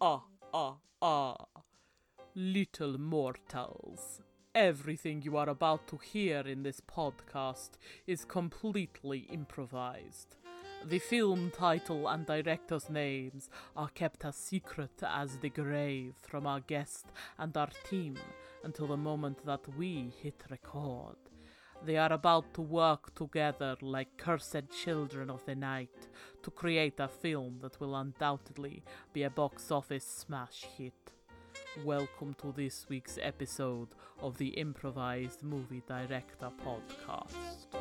ah, ah, ah. Little mortals. Everything you are about to hear in this podcast is completely improvised. The film title and director's names are kept as secret as the grave from our guest and our team until the moment that we hit record. They are about to work together like cursed children of the night to create a film that will undoubtedly be a box office smash hit. Welcome to this week's episode of the Improvised Movie Director Podcast.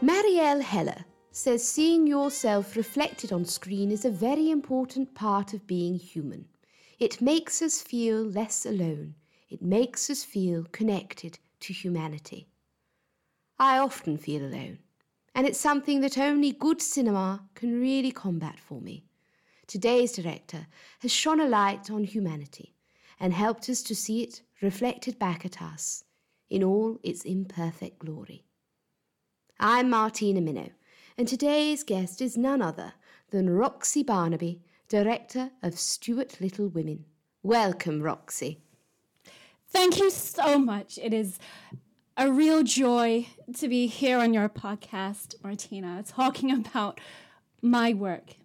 Marielle Heller says seeing yourself reflected on screen is a very important part of being human. It makes us feel less alone. It makes us feel connected to humanity. I often feel alone, and it's something that only good cinema can really combat for me. Today's director has shone a light on humanity and helped us to see it reflected back at us in all its imperfect glory. I'm Martina Minow, and today's guest is none other than Roxy Barnaby, director of Stuart Little Women. Welcome, Roxy. Thank you so much. It is a real joy to be here on your podcast, Martina, talking about my work.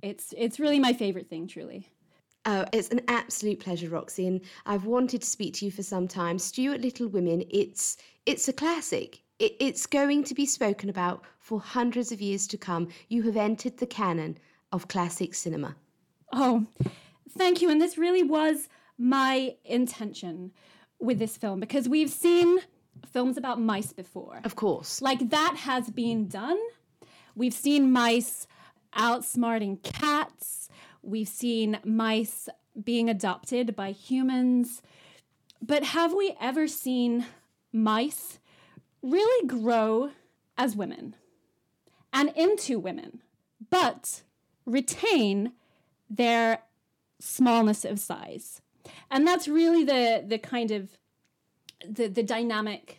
It's it's really my favorite thing, truly. Oh, it's an absolute pleasure, Roxy, and I've wanted to speak to you for some time. Stuart Little Women, it's it's a classic. It, it's going to be spoken about for hundreds of years to come. You have entered the canon of classic cinema. Oh, thank you. And this really was my intention with this film because we've seen films about mice before. Of course. Like that has been done. We've seen mice outsmarting cats. We've seen mice being adopted by humans. But have we ever seen mice really grow as women and into women, but retain their smallness of size. And that's really the the kind of the the dynamic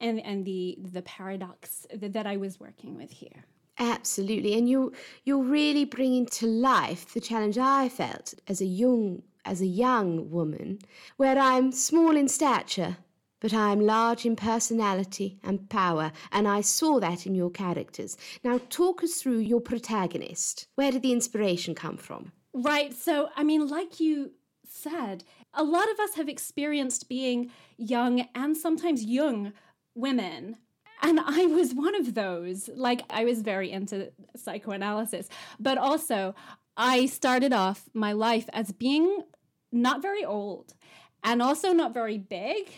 and and the the paradox that, that I was working with here. Absolutely, and you you're really bringing to life the challenge I felt as a young as a young woman, where I'm small in stature but I am large in personality and power, and I saw that in your characters. Now, talk us through your protagonist. Where did the inspiration come from? Right. So, I mean, like you said, a lot of us have experienced being young and sometimes young women. And I was one of those. Like, I was very into psychoanalysis, but also I started off my life as being not very old and also not very big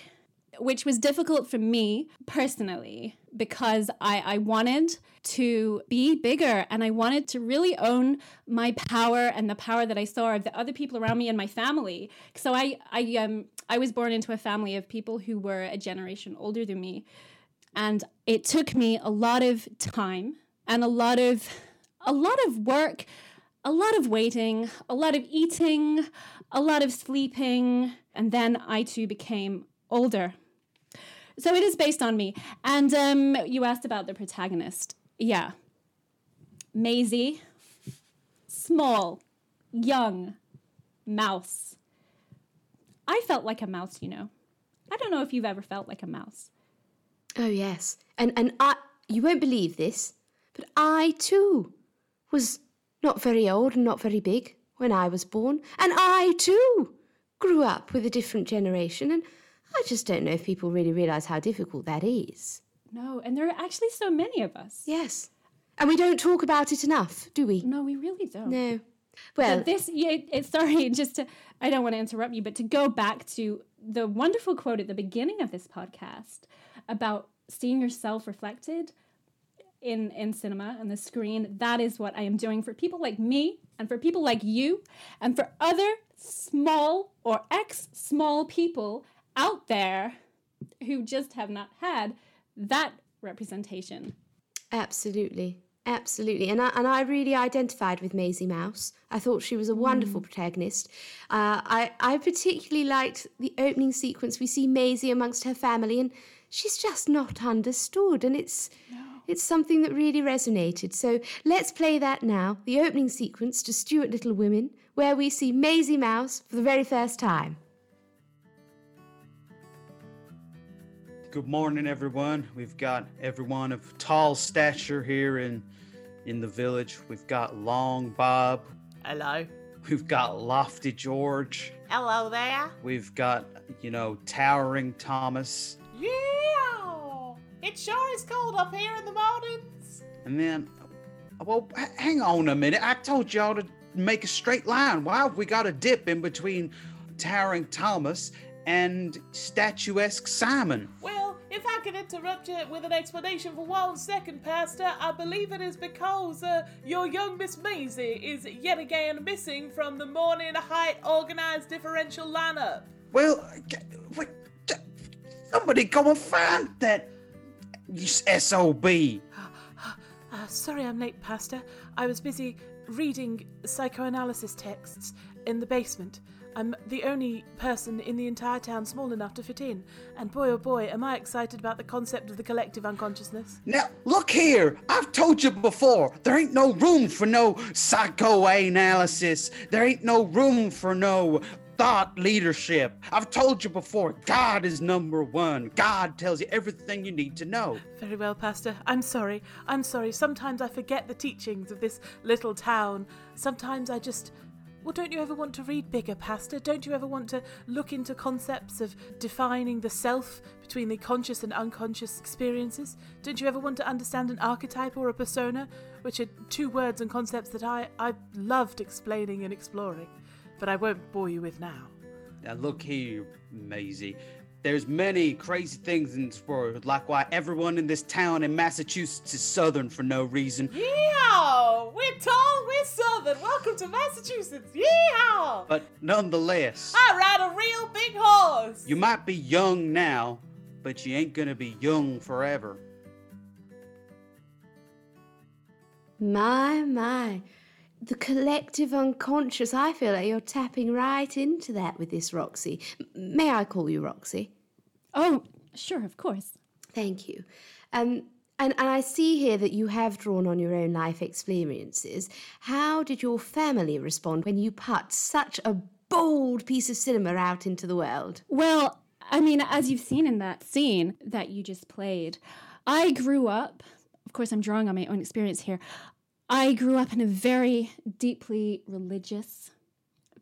which was difficult for me personally because I, I wanted to be bigger and I wanted to really own my power and the power that I saw of the other people around me and my family. So I, I, um, I was born into a family of people who were a generation older than me. And it took me a lot of time and a lot of, a lot of work, a lot of waiting, a lot of eating, a lot of sleeping. And then I too became older so it is based on me. And um, you asked about the protagonist. Yeah. Maisie, small, young, mouse. I felt like a mouse, you know. I don't know if you've ever felt like a mouse. Oh yes. And and I you won't believe this, but I too was not very old and not very big when I was born, and I too grew up with a different generation and I just don't know if people really realise how difficult that is. No, and there are actually so many of us. Yes. And we don't talk about it enough, do we? No, we really don't. No. Well, but this, yeah, it, sorry, just to, I don't want to interrupt you, but to go back to the wonderful quote at the beginning of this podcast about seeing yourself reflected in in cinema and the screen that is what i am doing for people like me and for people like you and for other small or ex small people out there who just have not had that representation. Absolutely. Absolutely. And I, and I really identified with Maisie Mouse. I thought she was a wonderful protagonist. Uh, I, I particularly liked the opening sequence. We see Maisie amongst her family, and she's just not understood. And it's, it's something that really resonated. So let's play that now the opening sequence to Stuart Little Women, where we see Maisie Mouse for the very first time. Good morning, everyone. We've got everyone of tall stature here in in the village. We've got Long Bob. Hello. We've got Lofty George. Hello there. We've got you know Towering Thomas. Yeah. It sure is cold up here in the mountains. And then, well, h- hang on a minute. I told y'all to make a straight line. Why have we got a dip in between Towering Thomas and statuesque Simon? Well, if I can interrupt you with an explanation for one second, Pastor, I believe it is because uh, your young Miss Maisie is yet again missing from the morning height organized differential lineup. Well, g- wait, j- somebody go and find that you SOB. Uh, sorry I'm late, Pastor. I was busy reading psychoanalysis texts in the basement. I'm the only person in the entire town small enough to fit in, and boy oh boy, am I excited about the concept of the collective unconsciousness. Now, look here. I've told you before, there ain't no room for no psychoanalysis. There ain't no room for no thought leadership. I've told you before, God is number one. God tells you everything you need to know. Very well, Pastor. I'm sorry. I'm sorry. Sometimes I forget the teachings of this little town. Sometimes I just. Well, don't you ever want to read bigger, Pastor? Don't you ever want to look into concepts of defining the self between the conscious and unconscious experiences? Don't you ever want to understand an archetype or a persona, which are two words and concepts that I, I loved explaining and exploring? But I won't bore you with now. Now, look here, Maisie. There's many crazy things in this world, like why everyone in this town in Massachusetts is Southern for no reason. Yeehaw! We're tall, we're southern. Welcome to Massachusetts. Yeehaw! But nonetheless, I ride a real big horse. you might be young now, but you ain't gonna be young forever. My, my. The collective unconscious. I feel like you're tapping right into that with this, Roxy. M- May I call you Roxy? Oh, sure, of course. Thank you. Um, and, and I see here that you have drawn on your own life experiences. How did your family respond when you put such a bold piece of cinema out into the world? Well, I mean, as you've seen in that scene that you just played, I grew up, of course, I'm drawing on my own experience here. I grew up in a very deeply religious,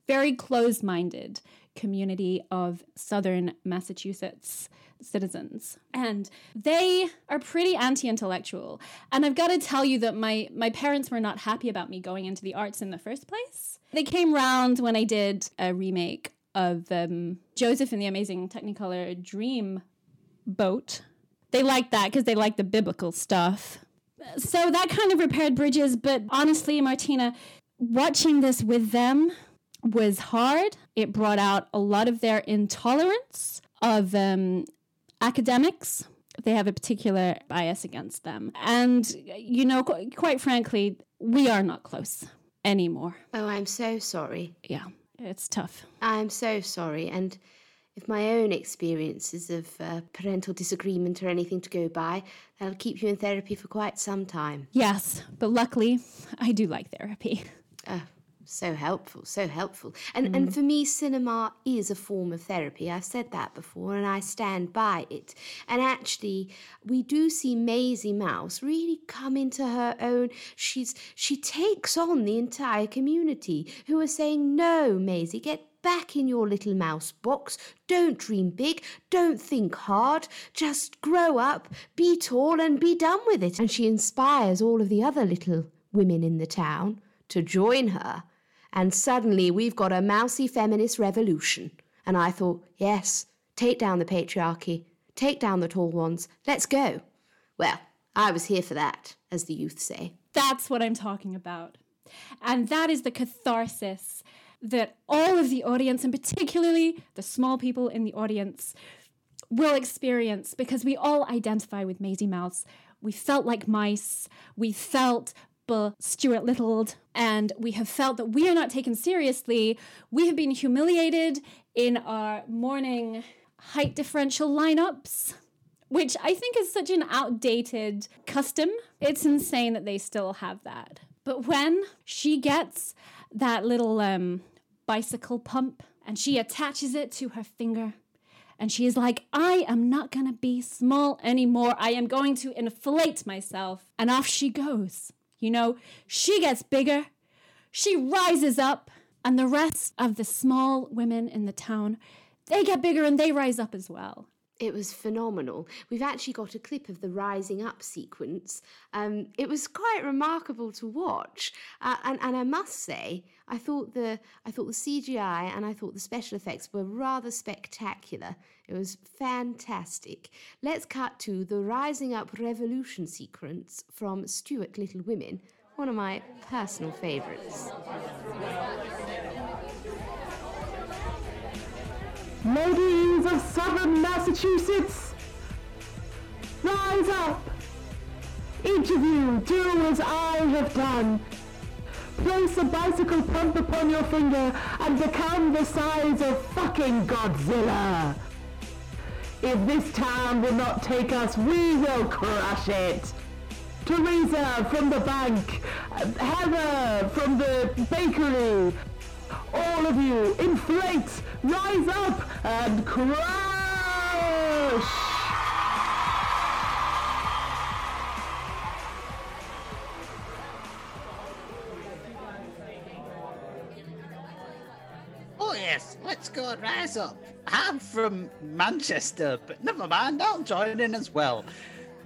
very closed minded community of southern Massachusetts citizens. And they are pretty anti intellectual. And I've got to tell you that my, my parents were not happy about me going into the arts in the first place. They came round when I did a remake of um, Joseph and the Amazing Technicolor Dream Boat. They liked that because they liked the biblical stuff. So that kind of repaired bridges. But honestly, Martina, watching this with them was hard. It brought out a lot of their intolerance of um, academics. They have a particular bias against them. And, you know, qu- quite frankly, we are not close anymore. Oh, I'm so sorry. Yeah, it's tough. I'm so sorry. And if my own experiences of uh, parental disagreement are anything to go by, that'll keep you in therapy for quite some time. Yes, but luckily, I do like therapy. Uh, so helpful, so helpful. And and mm. for me, cinema is a form of therapy. I've said that before, and I stand by it. And actually, we do see Maisie Mouse really come into her own. She's she takes on the entire community who are saying, "No, Maisie, get." Back in your little mouse box. Don't dream big. Don't think hard. Just grow up, be tall, and be done with it. And she inspires all of the other little women in the town to join her. And suddenly we've got a mousy feminist revolution. And I thought, yes, take down the patriarchy, take down the tall ones, let's go. Well, I was here for that, as the youth say. That's what I'm talking about. And that is the catharsis that all of the audience, and particularly the small people in the audience, will experience because we all identify with Maisie Mouse. We felt like mice. We felt Stuart Littled, and we have felt that we are not taken seriously. We have been humiliated in our morning height differential lineups, which I think is such an outdated custom. It's insane that they still have that. But when she gets that little um, bicycle pump and she attaches it to her finger, and she is like, I am not going to be small anymore. I am going to inflate myself. And off she goes. You know, she gets bigger, she rises up, and the rest of the small women in the town, they get bigger and they rise up as well. It was phenomenal. We've actually got a clip of the rising up sequence. Um, it was quite remarkable to watch, uh, and and I must say, I thought the I thought the CGI and I thought the special effects were rather spectacular. It was fantastic. Let's cut to the rising up revolution sequence from Stuart Little Women, one of my personal favourites. Ladies of southern Massachusetts, rise up! Each of you do as I have done. Place a bicycle pump upon your finger and become the size of fucking Godzilla. If this town will not take us, we will crush it. Teresa from the bank, Heather from the bakery, all of you, inflate, rise up, and crush! Oh yes, let's go and rise up. I'm from Manchester, but never mind, I'll join in as well.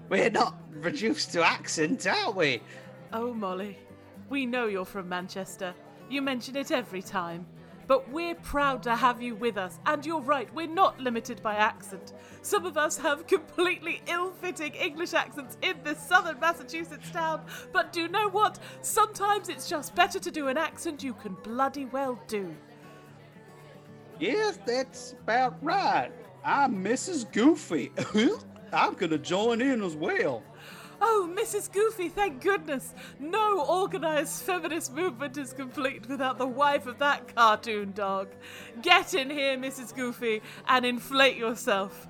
We're not reduced to accent, are we? Oh, Molly, we know you're from Manchester. You mention it every time. But we're proud to have you with us, and you're right, we're not limited by accent. Some of us have completely ill fitting English accents in this southern Massachusetts town, but do you know what? Sometimes it's just better to do an accent you can bloody well do. Yes, that's about right. I'm Mrs. Goofy. I'm gonna join in as well. Oh, Mrs. Goofy, thank goodness! No organized feminist movement is complete without the wife of that cartoon dog. Get in here, Mrs. Goofy, and inflate yourself.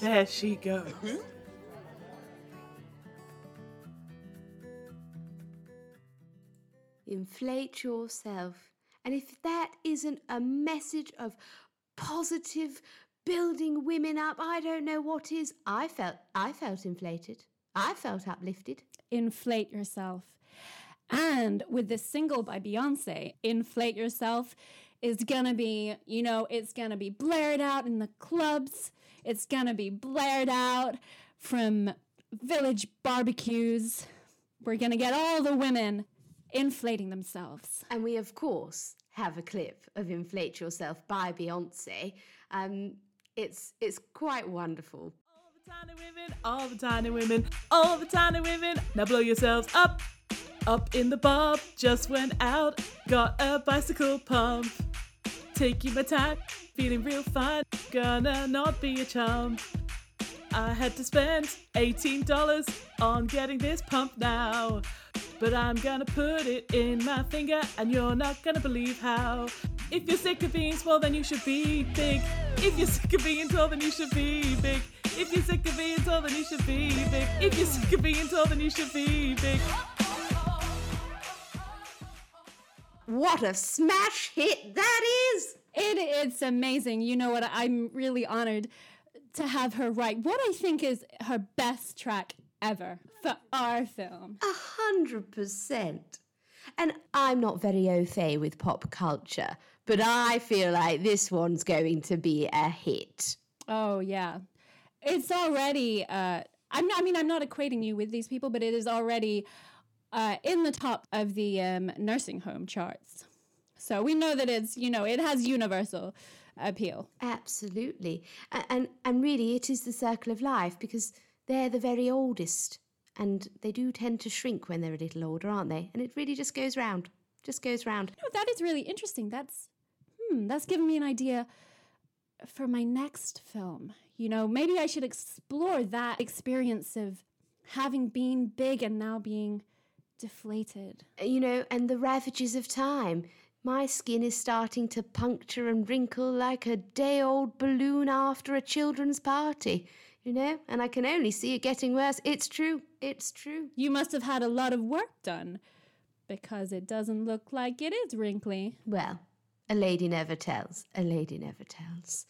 There she goes. Inflate yourself. And if that isn't a message of positive building women up, I don't know what is. I felt I felt inflated. I felt uplifted. Inflate yourself. And with this single by Beyonce, Inflate Yourself is gonna be, you know, it's gonna be blared out in the clubs. It's gonna be blared out from village barbecues. We're gonna get all the women inflating themselves. And we, of course, have a clip of Inflate Yourself by Beyonce. Um, it's it's quite wonderful. All the tiny women, all the tiny women, all the tiny women. Now blow yourselves up, up in the bob. Just went out, got a bicycle pump. Taking my time, feeling real fine. Gonna not be a chump. I had to spend $18 on getting this pump now. But I'm gonna put it in my finger, and you're not gonna believe how. If you're sick of being small, then you should be big. If you're sick of being tall, then you should be big. If you're sick of being tall, then you should be big. If you're sick of being tall, then you should be big. What a smash hit that is! It, it's amazing. You know what? I'm really honored to have her write what I think is her best track ever for our film. A hundred percent. And I'm not very au fait with pop culture, but I feel like this one's going to be a hit. Oh yeah, it's already. Uh, I'm not. I mean, I'm not equating you with these people, but it is already uh, in the top of the um, nursing home charts. So we know that it's you know it has universal appeal. Absolutely, and and, and really, it is the circle of life because they're the very oldest, and they do tend to shrink when they're a little older, aren't they? And it really just goes round, just goes round. No, that is really interesting. That's hmm, that's given me an idea for my next film. You know, maybe I should explore that experience of having been big and now being deflated. You know, and the ravages of time. My skin is starting to puncture and wrinkle like a day old balloon after a children's party, you know, and I can only see it getting worse. It's true. It's true. You must have had a lot of work done because it doesn't look like it is wrinkly. Well, a lady never tells. A lady never tells.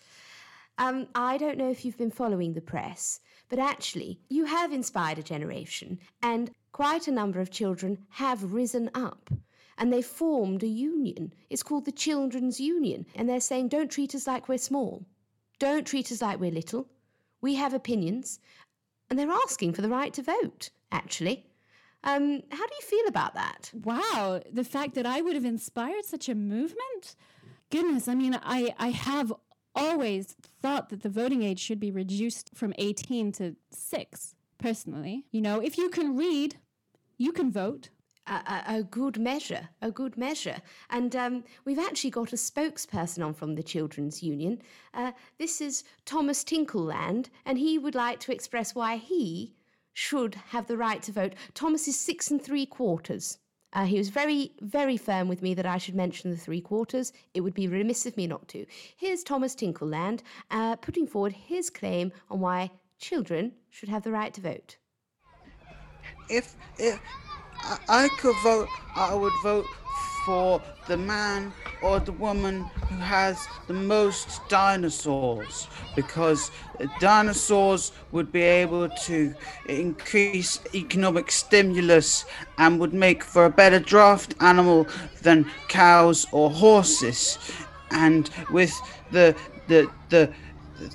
Um, I don't know if you've been following the press, but actually, you have inspired a generation, and quite a number of children have risen up. And they formed a union. It's called the Children's Union. And they're saying, don't treat us like we're small. Don't treat us like we're little. We have opinions. And they're asking for the right to vote, actually. Um, how do you feel about that? Wow, the fact that I would have inspired such a movement? Goodness, I mean, I, I have always thought that the voting age should be reduced from 18 to 6, personally. You know, if you can read, you can vote. A, a, good measure, a good measure. And um, we've actually got a spokesperson on from the Children's Union. Uh, this is Thomas Tinkleland, and he would like to express why he should have the right to vote. Thomas is six and three quarters. Uh, he was very, very firm with me that I should mention the three quarters. It would be remiss of me not to. Here's Thomas Tinkleland uh, putting forward his claim on why children should have the right to vote. If if I, I could vote, I would vote for the man or the woman who has the most dinosaurs because dinosaurs would be able to increase economic stimulus and would make for a better draft animal than cows or horses. And with the the the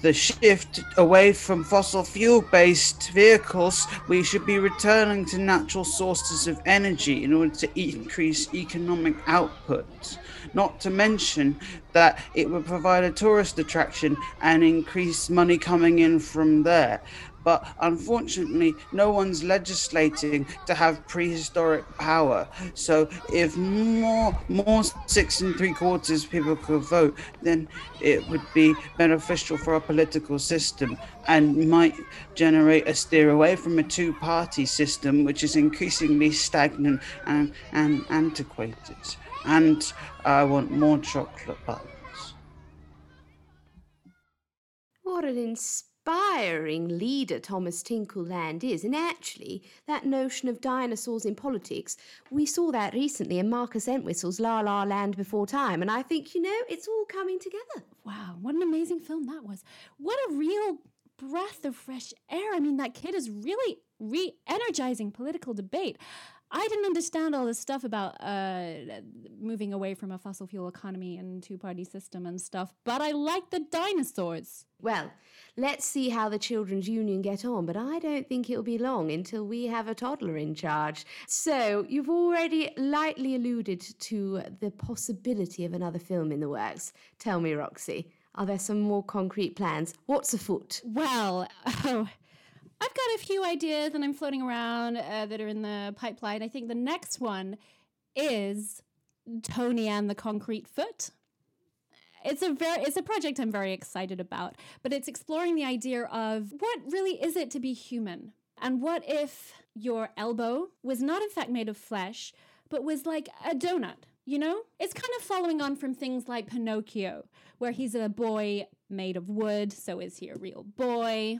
the shift away from fossil fuel based vehicles, we should be returning to natural sources of energy in order to increase economic output. Not to mention that it would provide a tourist attraction and increase money coming in from there. But unfortunately, no one's legislating to have prehistoric power. So if more more six and three quarters people could vote, then it would be beneficial for our political system and might generate a steer away from a two-party system, which is increasingly stagnant and, and antiquated. And I want more chocolate buttons. What an inspiring leader Thomas Tinkleland is. And actually, that notion of dinosaurs in politics, we saw that recently in Marcus Entwistle's La La Land Before Time. And I think, you know, it's all coming together. Wow, what an amazing film that was. What a real breath of fresh air. I mean, that kid is really re energizing political debate. I didn't understand all this stuff about uh, moving away from a fossil fuel economy and two party system and stuff, but I like the dinosaurs. Well, let's see how the Children's Union get on, but I don't think it'll be long until we have a toddler in charge. So, you've already lightly alluded to the possibility of another film in the works. Tell me, Roxy, are there some more concrete plans? What's afoot? Well, oh, I've got a few ideas and I'm floating around uh, that are in the pipeline. I think the next one is Tony and the Concrete Foot. It's a very it's a project I'm very excited about, but it's exploring the idea of what really is it to be human? And what if your elbow was not in fact made of flesh, but was like a donut? You know? It's kind of following on from things like Pinocchio, where he's a boy made of wood, so is he a real boy?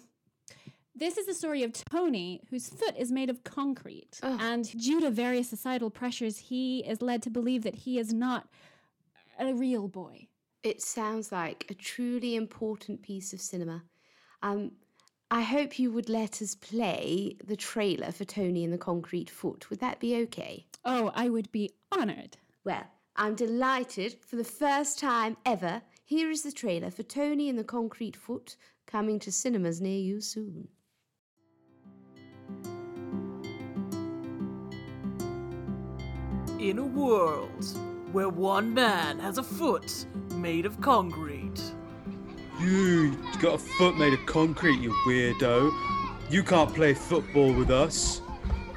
This is the story of Tony, whose foot is made of concrete. Ugh. And due to various societal pressures, he is led to believe that he is not a real boy. It sounds like a truly important piece of cinema. Um, I hope you would let us play the trailer for Tony and the Concrete Foot. Would that be okay? Oh, I would be honored. Well, I'm delighted for the first time ever. Here is the trailer for Tony and the Concrete Foot coming to cinemas near you soon. In a world where one man has a foot made of concrete. You got a foot made of concrete, you weirdo. You can't play football with us.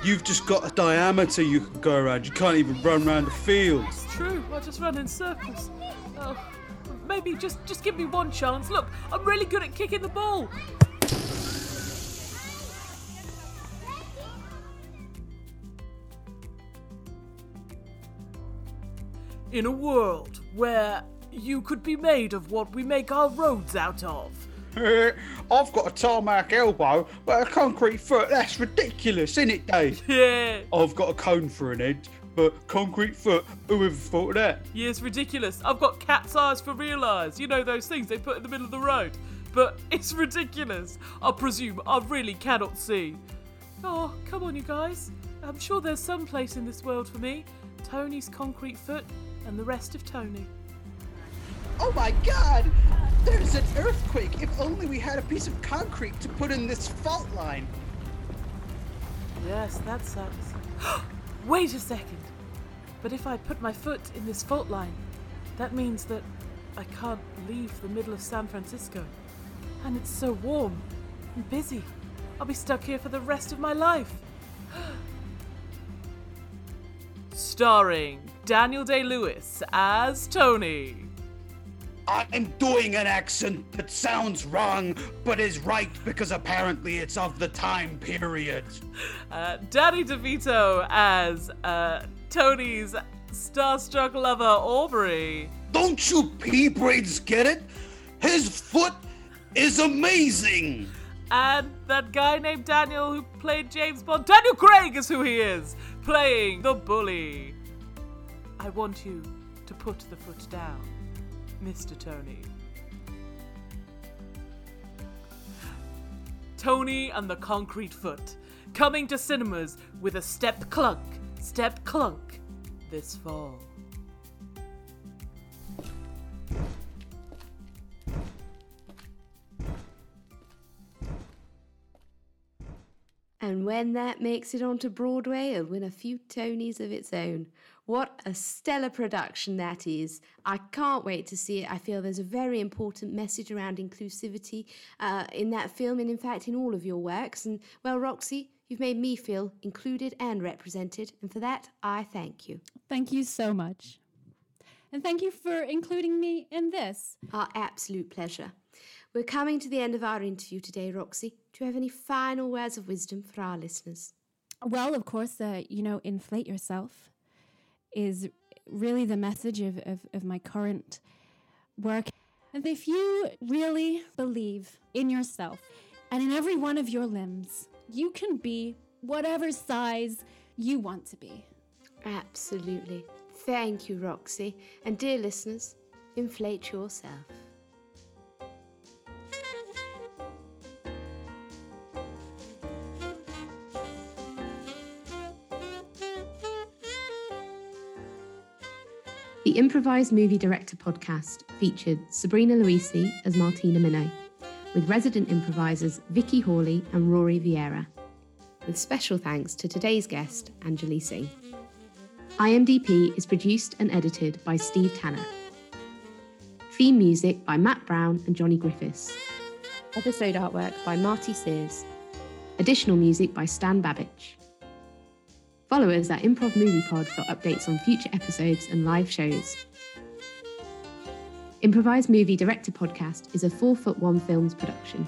You've just got a diameter you can go around. You can't even run around the field. It's true, I just run in circles. Oh, maybe. Just just give me one chance. Look, I'm really good at kicking the ball. In a world where you could be made of what we make our roads out of. I've got a tarmac elbow, but a concrete foot. That's ridiculous, isn't it, Dave? Yeah. I've got a cone for an head, but concrete foot. Who ever thought of that? Yeah, it's ridiculous. I've got cat's eyes for real eyes. You know those things they put in the middle of the road. But it's ridiculous. I presume I really cannot see. Oh, come on, you guys. I'm sure there's some place in this world for me. Tony's concrete foot and the rest of Tony. Oh my god! There's an earthquake! If only we had a piece of concrete to put in this fault line. Yes, that sucks. Wait a second. But if I put my foot in this fault line, that means that I can't leave the middle of San Francisco. And it's so warm and busy. I'll be stuck here for the rest of my life. Starring Daniel Day Lewis as Tony. I'm doing an accent that sounds wrong, but is right because apparently it's of the time period. Uh, Danny DeVito as uh, Tony's starstruck lover Aubrey. Don't you pea braids get it? His foot is amazing! And that guy named Daniel who played James Bond. Daniel Craig is who he is, playing the bully. I want you to put the foot down, Mr. Tony. Tony and the Concrete Foot, coming to cinemas with a step clunk, step clunk this fall. And when that makes it onto Broadway, it'll win a few Tonys of its own. What a stellar production that is. I can't wait to see it. I feel there's a very important message around inclusivity uh, in that film, and in fact, in all of your works. And, well, Roxy, you've made me feel included and represented, and for that, I thank you. Thank you so much. And thank you for including me in this. Our absolute pleasure. We're coming to the end of our interview today, Roxy. Do you have any final words of wisdom for our listeners? Well, of course, uh, you know, inflate yourself is really the message of, of, of my current work. And if you really believe in yourself and in every one of your limbs, you can be whatever size you want to be. Absolutely. Thank you, Roxy. And dear listeners, inflate yourself. The Improvised Movie Director podcast featured Sabrina Luisi as Martina Minot, with resident improvisers Vicky Hawley and Rory Vieira, with special thanks to today's guest, Anjali Singh. IMDP is produced and edited by Steve Tanner. Theme music by Matt Brown and Johnny Griffiths. Episode artwork by Marty Sears. Additional music by Stan Babich. Follow us at Improv Movie Pod for updates on future episodes and live shows. Improvised Movie Director Podcast is a 4 Foot 1 Films production.